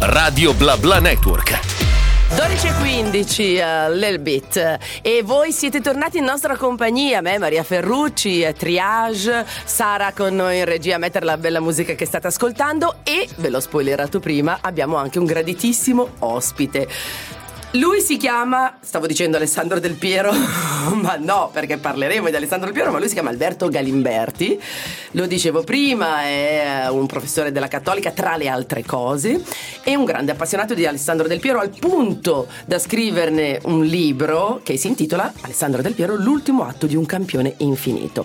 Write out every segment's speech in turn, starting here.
Radio Bla Bla Network. 12.15 uh, Lil Bit e voi siete tornati in nostra compagnia, me Maria Ferrucci, eh, Triage, Sara con noi in regia a mettere la bella musica che state ascoltando e, ve l'ho spoilerato prima, abbiamo anche un graditissimo ospite. Lui si chiama, stavo dicendo Alessandro Del Piero, ma no, perché parleremo di Alessandro Del Piero, ma lui si chiama Alberto Galimberti. Lo dicevo prima, è un professore della Cattolica, tra le altre cose, e un grande appassionato di Alessandro Del Piero, al punto da scriverne un libro che si intitola Alessandro Del Piero, l'ultimo atto di un campione infinito.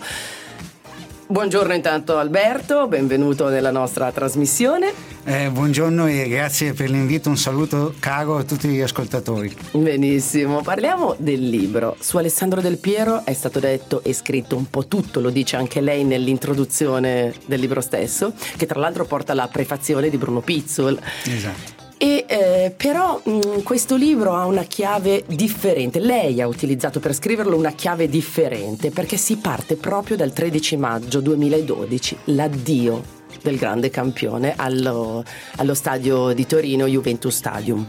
Buongiorno intanto Alberto, benvenuto nella nostra trasmissione. Eh, buongiorno e grazie per l'invito, un saluto caro a tutti gli ascoltatori. Benissimo, parliamo del libro. Su Alessandro Del Piero è stato detto e scritto un po' tutto, lo dice anche lei nell'introduzione del libro stesso, che tra l'altro porta la prefazione di Bruno Pizzol. Esatto. E, eh, però mh, questo libro ha una chiave differente. Lei ha utilizzato per scriverlo una chiave differente perché si parte proprio dal 13 maggio 2012, l'addio del grande campione allo, allo stadio di Torino, Juventus Stadium.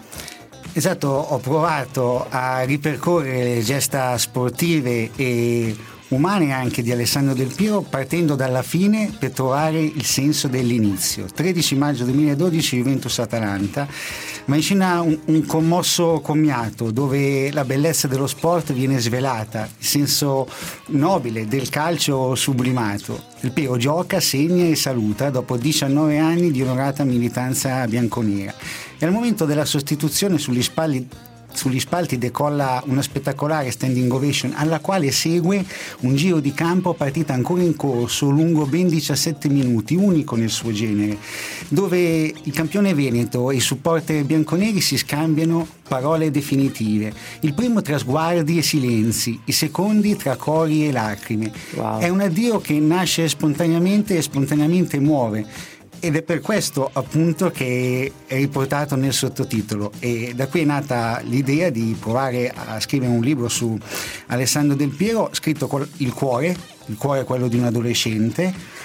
Esatto, ho provato a ripercorrere le gesta sportive e umane anche di Alessandro Del Piero partendo dalla fine per trovare il senso dell'inizio. 13 maggio 2012 Juventus-Atalanta, ma in scena un, un commosso commiato dove la bellezza dello sport viene svelata, il senso nobile del calcio sublimato. Del Piero gioca, segna e saluta dopo 19 anni di onorata militanza bianconera. E al momento della sostituzione sugli spalli sugli spalti decolla una spettacolare standing ovation alla quale segue un giro di campo partita ancora in corso lungo ben 17 minuti, unico nel suo genere, dove il campione veneto e i supporter bianconeri si scambiano parole definitive. Il primo tra sguardi e silenzi, i secondi tra cori e lacrime. Wow. È un addio che nasce spontaneamente e spontaneamente muove ed è per questo appunto che è riportato nel sottotitolo e da qui è nata l'idea di provare a scrivere un libro su Alessandro Del Piero scritto con il cuore, il cuore è quello di un adolescente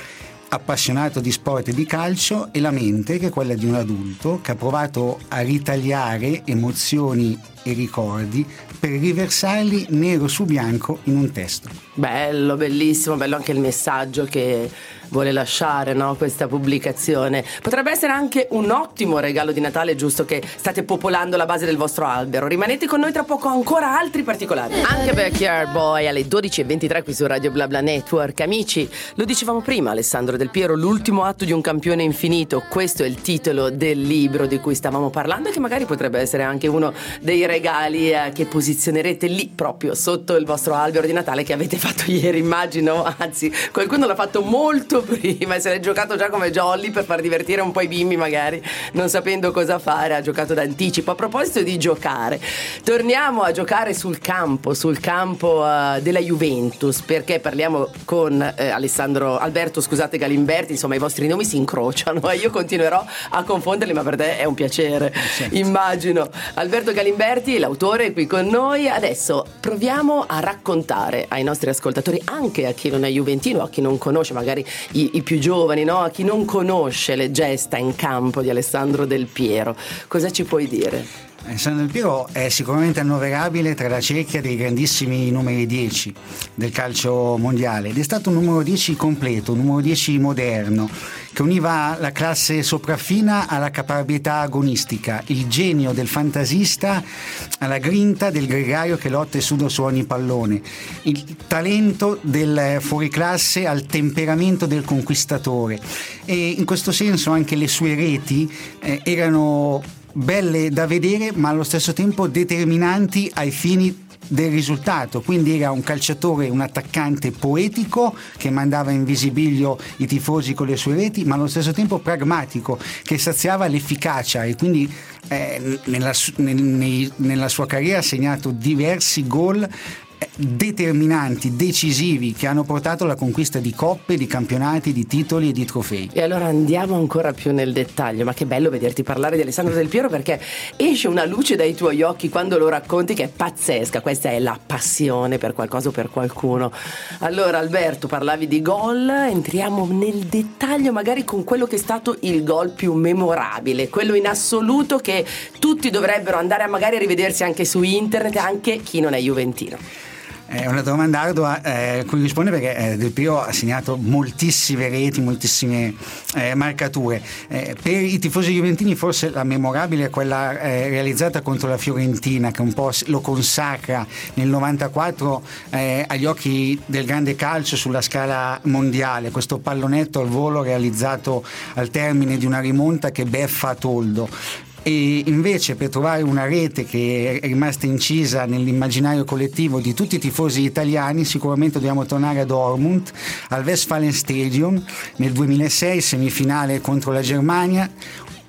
appassionato di sport e di calcio e la mente che è quella di un adulto che ha provato a ritagliare emozioni e ricordi per riversarli nero su bianco in un testo. Bello, bellissimo, bello anche il messaggio che vuole lasciare no, questa pubblicazione. Potrebbe essere anche un ottimo regalo di Natale, giusto che state popolando la base del vostro albero. Rimanete con noi tra poco ancora altri particolari. Anche Backyard Boy alle 12.23 qui su Radio BlaBla Network. Amici, lo dicevamo prima Alessandro Del Piero, l'ultimo atto di un campione infinito. Questo è il titolo del libro di cui stavamo parlando e che magari potrebbe essere anche uno dei regali eh, che posizionerete lì proprio sotto il vostro albero di Natale che avete fatto ieri, immagino. Anzi, qualcuno l'ha fatto molto molto prima e se l'è giocato già come jolly per far divertire un po' i bimbi magari non sapendo cosa fare, ha giocato d'anticipo. A proposito di giocare, torniamo a giocare sul campo, sul campo uh, della Juventus perché parliamo con eh, Alessandro Alberto, scusate Galimberti, insomma i vostri nomi si incrociano e io continuerò a confonderli ma per te è un piacere, certo. immagino. Alberto Galimberti, l'autore, è qui con noi. Adesso proviamo a raccontare ai nostri ascoltatori, anche a chi non è juventino, a chi non conosce magari i, i più giovani, no? a chi non conosce le gesta in campo di Alessandro Del Piero. Cosa ci puoi dire? Alessandro Del Piero è sicuramente annoverabile tra la cerchia dei grandissimi numeri 10 del calcio mondiale ed è stato un numero 10 completo, un numero 10 moderno che univa la classe sopraffina alla caparbietà agonistica, il genio del fantasista alla grinta del gregario che lotta e suda su ogni pallone, il talento del fuoriclasse al temperamento del conquistatore. E in questo senso anche le sue reti eh, erano belle da vedere ma allo stesso tempo determinanti ai fini del risultato, quindi era un calciatore, un attaccante poetico che mandava in visibilio i tifosi con le sue reti, ma allo stesso tempo pragmatico, che saziava l'efficacia e quindi eh, nella, nel, nella, sua carriera ha segnato diversi gol determinanti, decisivi che hanno portato alla conquista di coppe, di campionati, di titoli e di trofei. E allora andiamo ancora più nel dettaglio, ma che bello vederti parlare di Alessandro Del Piero perché esce una luce dai tuoi occhi quando lo racconti che è pazzesca, questa è la passione per qualcosa o per qualcuno. Allora Alberto parlavi di gol, entriamo nel dettaglio magari con quello che è stato il gol più memorabile, quello in assoluto che tutti dovrebbero andare a magari rivedersi anche su internet, anche chi non è juventino. È una domanda ardua eh, cui risponde perché eh, Del Pio ha segnato moltissime reti, moltissime eh, marcature. Eh, per i tifosi juventini forse la memorabile è quella eh, realizzata contro la Fiorentina che un po' lo consacra nel 94 eh, agli occhi del grande calcio sulla scala mondiale. Questo pallonetto al volo realizzato al termine di una rimonta che beffa a Toldo e invece per trovare una rete che è rimasta incisa nell'immaginario collettivo di tutti i tifosi italiani sicuramente dobbiamo tornare a Dortmund al Westfalen Stadium nel 2006 semifinale contro la Germania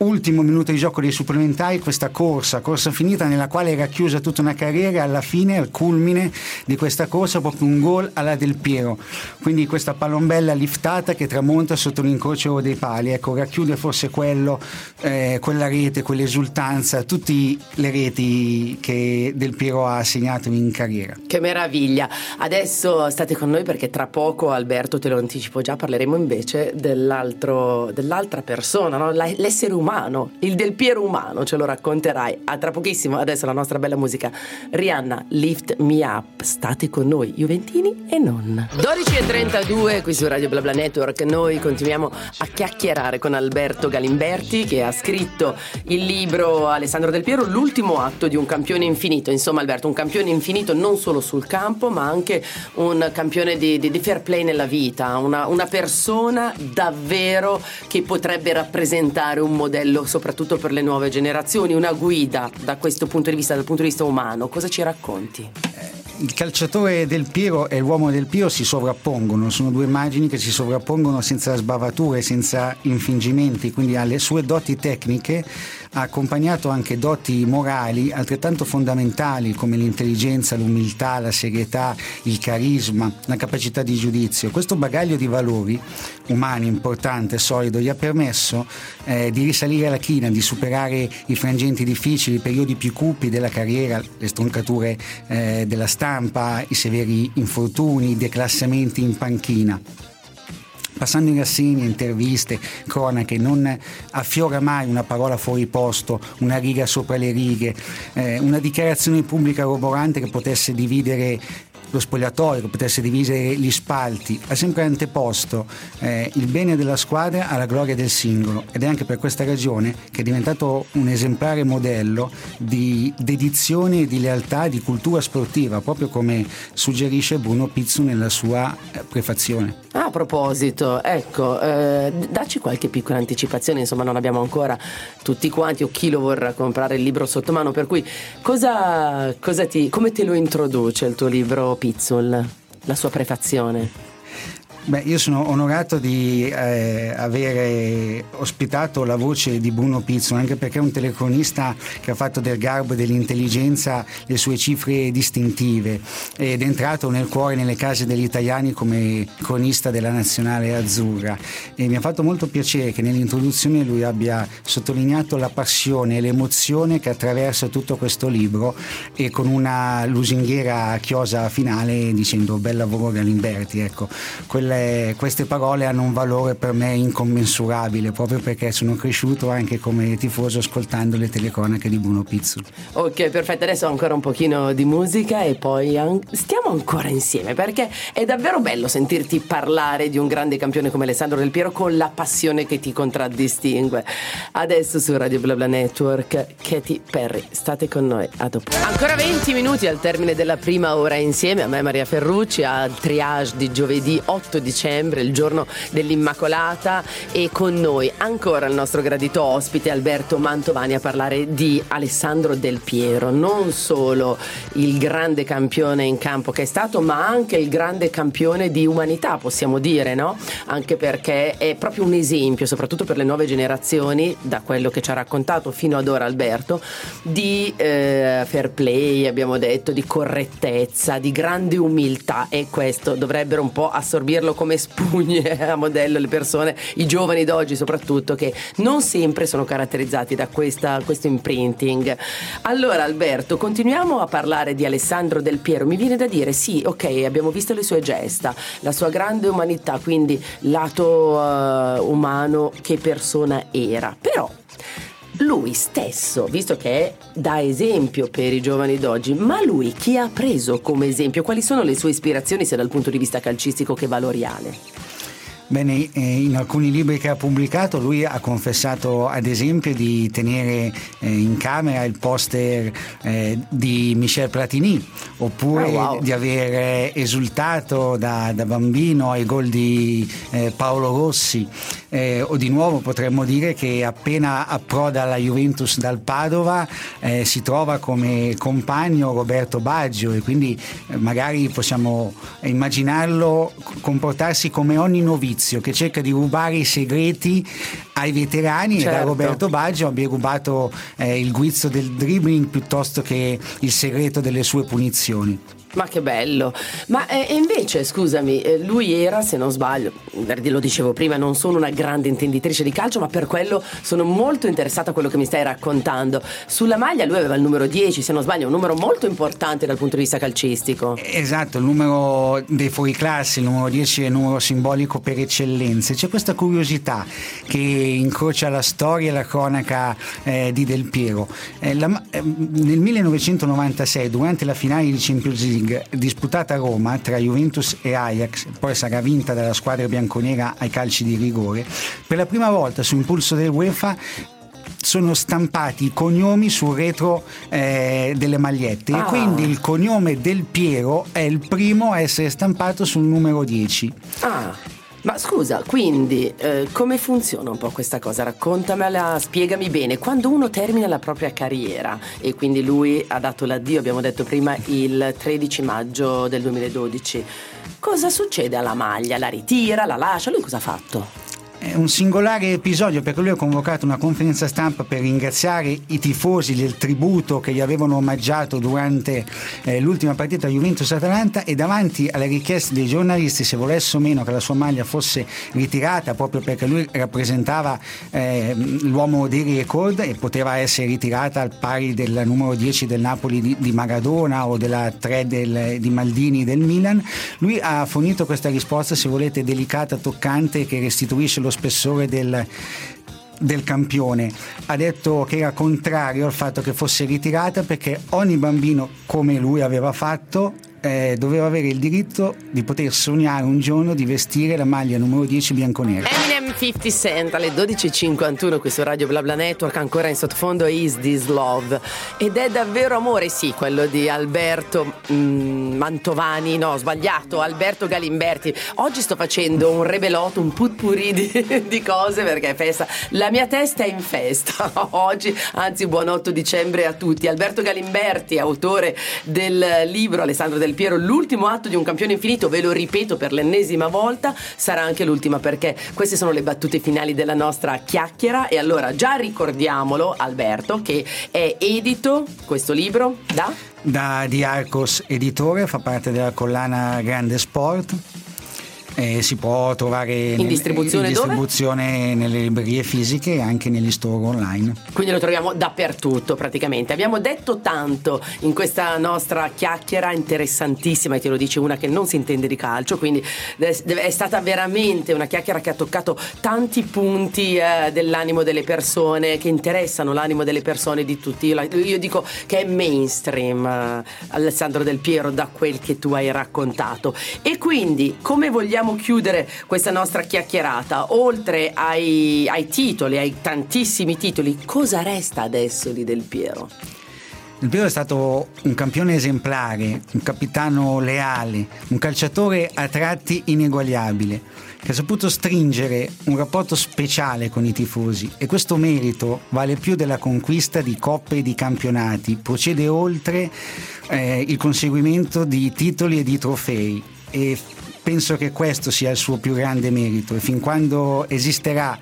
ultimo minuto di gioco dei supplementari questa corsa, corsa finita nella quale era chiusa tutta una carriera alla fine, al culmine di questa corsa, proprio un gol alla Del Piero. Quindi questa palombella liftata che tramonta sotto l'incrocio dei pali, ecco, racchiude forse quello, eh, quella rete, quell'esultanza, tutte le reti che Del Piero ha segnato in carriera. Che meraviglia! Adesso state con noi perché tra poco, Alberto, te lo anticipo già, parleremo invece dell'altra persona, no? l'essere umano umano, il del Piero umano, ce lo racconterai. A tra pochissimo, adesso la nostra bella musica. Rihanna, Lift Me Up. State con noi, Juventini e non. 12.32 qui su Radio BlaBla Network. Noi continuiamo a chiacchierare con Alberto Galimberti che ha scritto il libro Alessandro Del Piero, l'ultimo atto di un campione infinito. Insomma, Alberto, un campione infinito non solo sul campo, ma anche un campione di, di, di fair play nella vita, una, una persona davvero che potrebbe rappresentare un modello modello soprattutto per le nuove generazioni, una guida da questo punto di vista, dal punto di vista umano. Cosa ci racconti? Eh, il calciatore del Piero e l'uomo del Piero si sovrappongono, sono due immagini che si sovrappongono senza sbavature, senza infingimenti, quindi alle sue doti tecniche ha accompagnato anche doti morali altrettanto fondamentali come l'intelligenza, l'umiltà, la serietà, il carisma, la capacità di giudizio. Questo bagaglio di valori umani importante, solido, gli ha permesso eh, di risalire alla china, di superare i frangenti difficili, i periodi più cupi della carriera, le stroncature eh, della stampa, i severi infortuni, i declassamenti in panchina. Passando in rassegna, interviste, cronache, non affiora mai una parola fuori posto, una riga sopra le righe, eh, una dichiarazione pubblica roborante che potesse dividere lo spogliatoio, che potesse dividere gli spalti, ha sempre anteposto eh, il bene della squadra alla gloria del singolo ed è anche per questa ragione che è diventato un esemplare modello di dedizione di lealtà di cultura sportiva, proprio come suggerisce Bruno Pizzu nella sua eh, prefazione. A proposito, ecco, eh, dacci qualche piccola anticipazione, insomma non abbiamo ancora tutti quanti o chi lo vorrà comprare il libro sotto mano, per cui cosa, cosa ti, come te lo introduce il tuo libro Pizzol, la sua prefazione? Beh, io sono onorato di eh, avere ospitato la voce di Bruno Pizzo, anche perché è un telecronista che ha fatto del garbo e dell'intelligenza le sue cifre distintive ed è entrato nel cuore nelle case degli italiani come cronista della nazionale azzurra. E mi ha fatto molto piacere che nell'introduzione lui abbia sottolineato la passione e l'emozione che attraversa tutto questo libro e con una lusinghiera chiosa finale dicendo bel lavoro Galimberti. Ecco, quella quelle, queste parole hanno un valore per me incommensurabile proprio perché sono cresciuto anche come tifoso ascoltando le telecronache di Bruno Pizzul. Ok, perfetto, adesso ancora un pochino di musica e poi an- stiamo ancora insieme perché è davvero bello sentirti parlare di un grande campione come Alessandro Del Piero con la passione che ti contraddistingue. Adesso su Radio BlaBla Network, Katy Perry, state con noi, a dopo. Ancora 20 minuti al termine della prima ora insieme, a me Maria Ferrucci, al triage di giovedì 8 dicembre, il giorno dell'Immacolata e con noi ancora il nostro gradito ospite Alberto Mantovani a parlare di Alessandro Del Piero, non solo il grande campione in campo che è stato, ma anche il grande campione di umanità, possiamo dire, no? Anche perché è proprio un esempio, soprattutto per le nuove generazioni, da quello che ci ha raccontato fino ad ora Alberto, di eh, fair play, abbiamo detto, di correttezza, di grande umiltà e questo dovrebbero un po' assorbirlo come spugne a modello le persone, i giovani d'oggi soprattutto, che non sempre sono caratterizzati da questa, questo imprinting. Allora Alberto, continuiamo a parlare di Alessandro Del Piero, mi viene da dire sì, ok, abbiamo visto le sue gesta, la sua grande umanità, quindi lato uh, umano, che persona era, però lui stesso, visto che è da esempio per i giovani d'oggi, ma lui chi ha preso come esempio? Quali sono le sue ispirazioni sia dal punto di vista calcistico che valoriale? Bene, eh, in alcuni libri che ha pubblicato lui ha confessato ad esempio di tenere eh, in camera il poster eh, di Michel Platini oppure oh, wow. di aver esultato da, da, bambino ai gol di Paolo Rossi o di nuovo potremmo dire che appena approda alla Juventus dal Padova si trova come compagno Roberto Baggio e quindi magari possiamo immaginarlo comportarsi come ogni novizio tizio che cerca di rubare i segreti ai veterani certo. e da certo. Roberto Baggio abbia rubato eh, il guizzo del dribbling piuttosto che il segreto delle sue punizioni. Ma che bello! Ma eh, invece, scusami, eh, lui era, se non sbaglio, lo dicevo prima, non sono una grande intenditrice di calcio, ma per quello sono molto interessata a quello che mi stai raccontando. Sulla maglia lui aveva il numero 10, se non sbaglio, un numero molto importante dal punto di vista calcistico. Esatto, il numero dei fuoriclassi, il numero 10 è il numero simbolico per eccellenza. C'è questa curiosità che incrocia la storia e la cronaca eh, di Del Piero. Eh, la, eh, nel 1996, durante la finale di Champions League, League disputata a Roma tra Juventus e Ajax, poi sarà vinta dalla squadra bianconera ai calci di rigore, per la prima volta su impulso del UEFA sono stampati i cognomi sul retro eh, delle magliette ah. e quindi il cognome del Piero è il primo a essere stampato sul numero 10. Ah. Ma scusa, quindi eh, come funziona un po' questa cosa? Raccontamela, spiegami bene. Quando uno termina la propria carriera e quindi lui ha dato l'addio, abbiamo detto prima, il 13 maggio del 2012, cosa succede alla maglia? La ritira, la lascia? Lui cosa ha fatto? È un singolare episodio perché lui ha convocato una conferenza stampa per ringraziare i tifosi del tributo che gli avevano omaggiato durante eh, l'ultima partita Juventus-Atalanta e davanti alle richieste dei giornalisti se volesse o meno che la sua maglia fosse ritirata proprio perché lui rappresentava eh, l'uomo dei record e poteva essere ritirata al pari del numero 10 del Napoli di, di Maradona o della 3 del, di Maldini del Milan, lui ha fornito questa risposta se volete delicata, toccante che restituisce lo lo spessore del, del campione ha detto che era contrario al fatto che fosse ritirata perché ogni bambino come lui aveva fatto eh, doveva avere il diritto di poter sognare un giorno di vestire la maglia numero 10 bianconera. Eminem 50 Cent alle 12.51 qui su Radio BlaBla Network, ancora in sottofondo Is This Love. Ed è davvero amore, sì, quello di Alberto mm, Mantovani, no, sbagliato, Alberto Galimberti. Oggi sto facendo un rebelotto, un putpurri di, di cose perché è festa. La mia testa è in festa oggi, anzi buon 8 dicembre a tutti. Alberto Galimberti, autore del libro Alessandro del Piero, l'ultimo atto di un campione infinito, ve lo ripeto per l'ennesima volta, sarà anche l'ultima perché queste sono le battute finali della nostra chiacchiera e allora già ricordiamolo Alberto che è edito questo libro da? Da Di Arcos Editore, fa parte della collana Grande Sport eh, si può trovare in distribuzione, in distribuzione nelle librerie fisiche e anche negli store online. Quindi lo troviamo dappertutto praticamente. Abbiamo detto tanto in questa nostra chiacchiera interessantissima e te lo dice una che non si intende di calcio, quindi è stata veramente una chiacchiera che ha toccato tanti punti eh, dell'animo delle persone, che interessano l'animo delle persone di tutti. Io, io dico che è mainstream eh, Alessandro Del Piero da quel che tu hai raccontato. E quindi come vogliamo vogliamo chiudere questa nostra chiacchierata, oltre ai, ai titoli, ai tantissimi titoli, cosa resta adesso di Del Piero? Del Piero è stato un campione esemplare, un capitano leale, un calciatore a tratti ineguagliabile, che ha saputo stringere un rapporto speciale con i tifosi. E questo merito vale più della conquista di coppe e di campionati, procede oltre eh, il conseguimento di titoli e di trofei. E penso che questo sia il suo più grande merito e fin quando esisterà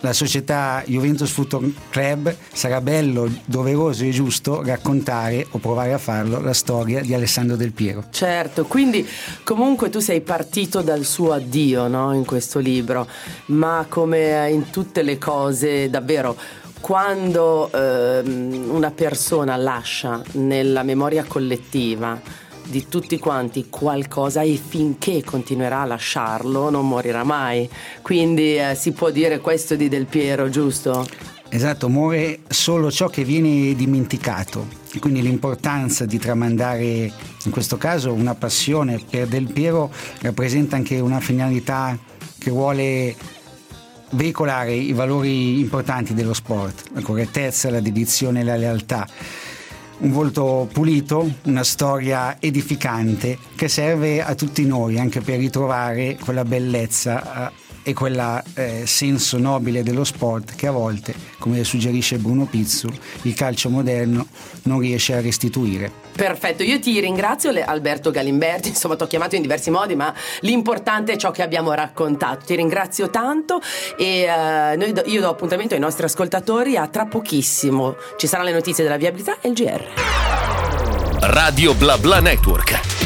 la società Juventus Football Club sarà bello, doveroso e giusto raccontare o provare a farlo la storia di Alessandro Del Piero. Certo, quindi comunque tu sei partito dal suo addio no? in questo libro, ma come in tutte le cose davvero quando ehm, una persona lascia nella memoria collettiva di tutti quanti qualcosa e finché continuerà a lasciarlo non morirà mai. Quindi eh, si può dire questo di Del Piero, giusto? Esatto, muore solo ciò che viene dimenticato. Quindi l'importanza di tramandare, in questo caso, una passione per Del Piero rappresenta anche una finalità che vuole veicolare i valori importanti dello sport, la correttezza, la dedizione e la lealtà un volto pulito, una storia edificante che serve a tutti noi anche per ritrovare quella bellezza eh, e quel eh, senso nobile dello sport che a volte, come suggerisce Bruno Pizzu, il calcio moderno non riesce a restituire. Perfetto, io ti ringrazio Alberto Galimberti, insomma ti ho chiamato in diversi modi, ma l'importante è ciò che abbiamo raccontato. Ti ringrazio tanto e uh, noi do, io do appuntamento ai nostri ascoltatori a tra pochissimo. Ci saranno le notizie della viabilità e il GR. Radio Bla Bla Network